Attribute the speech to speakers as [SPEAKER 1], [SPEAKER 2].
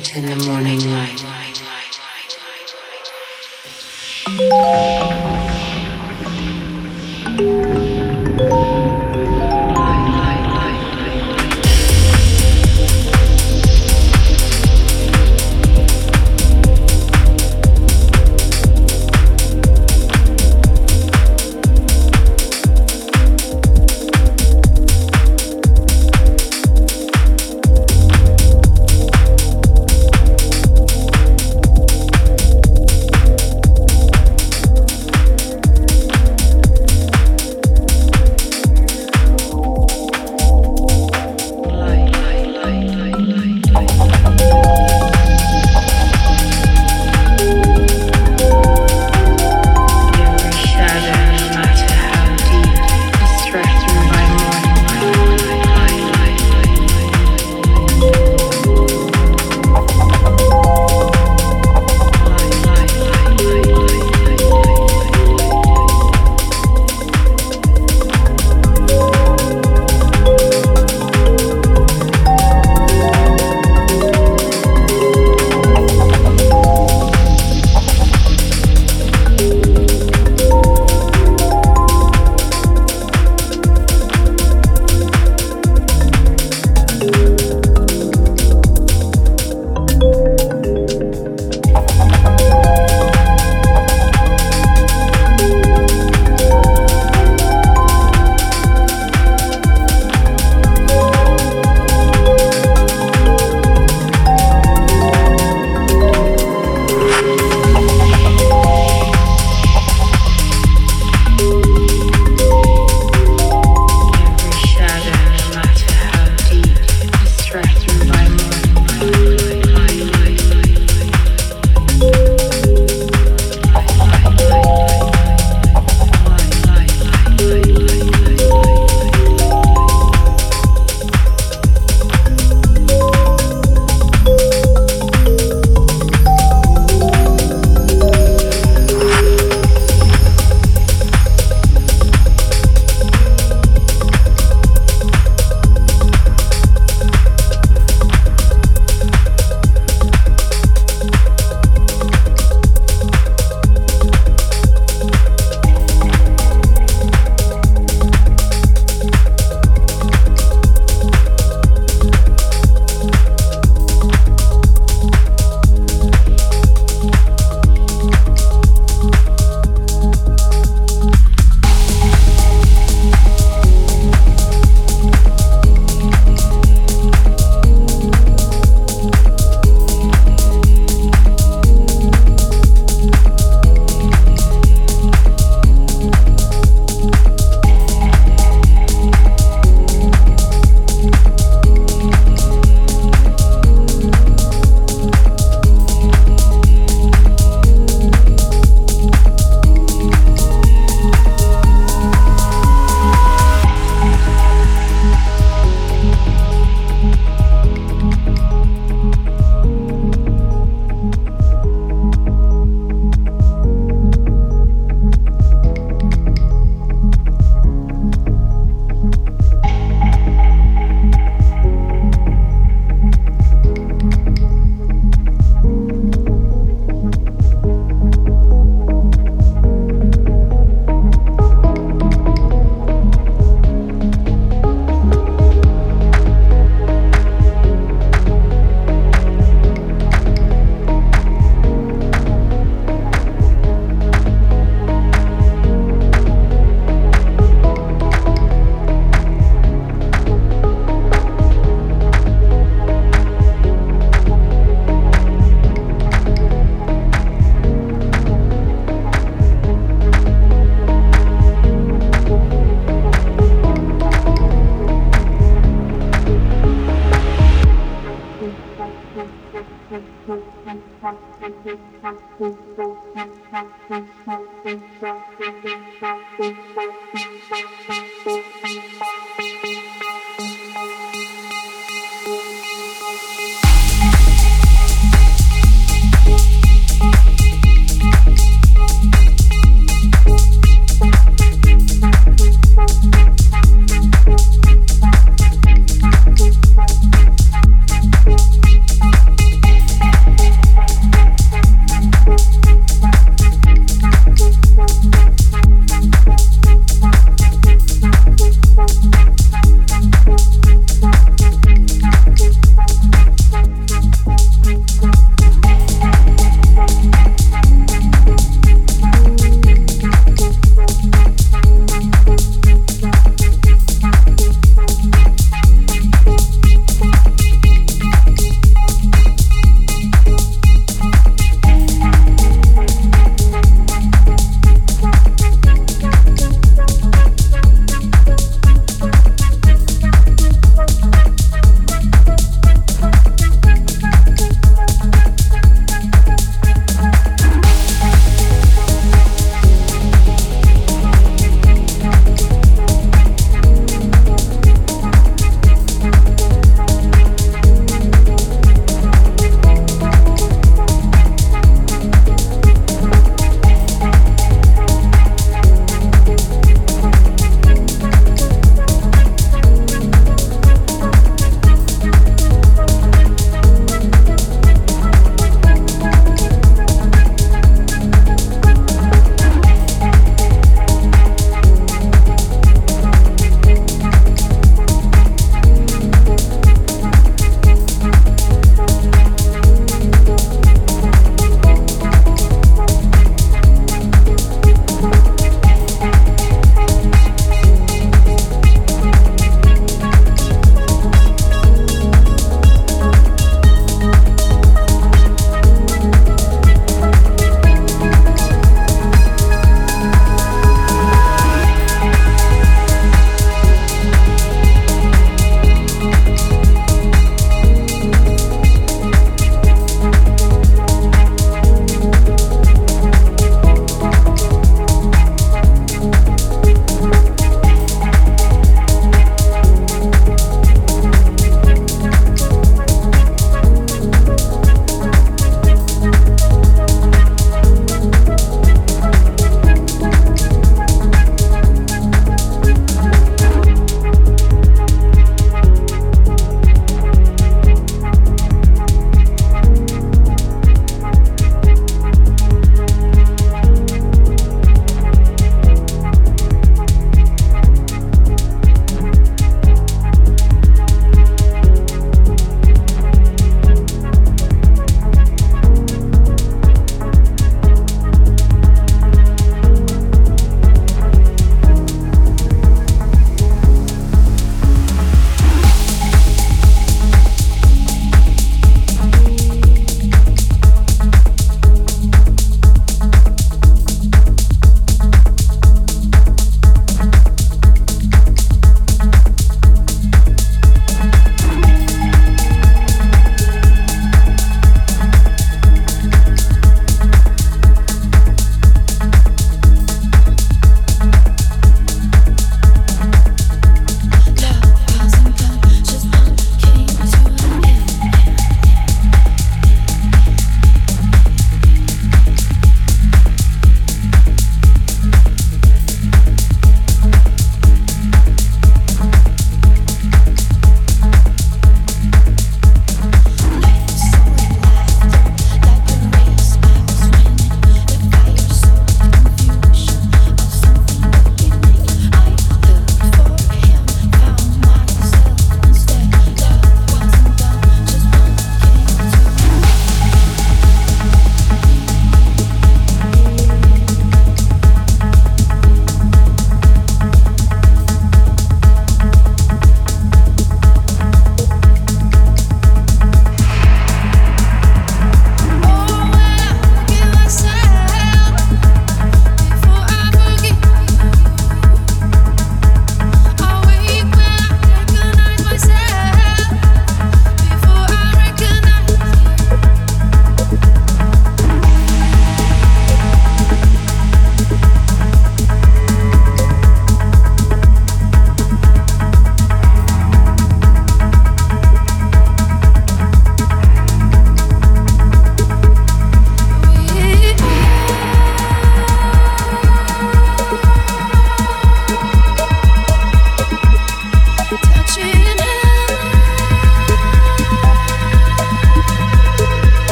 [SPEAKER 1] set in the morning light. light, light, light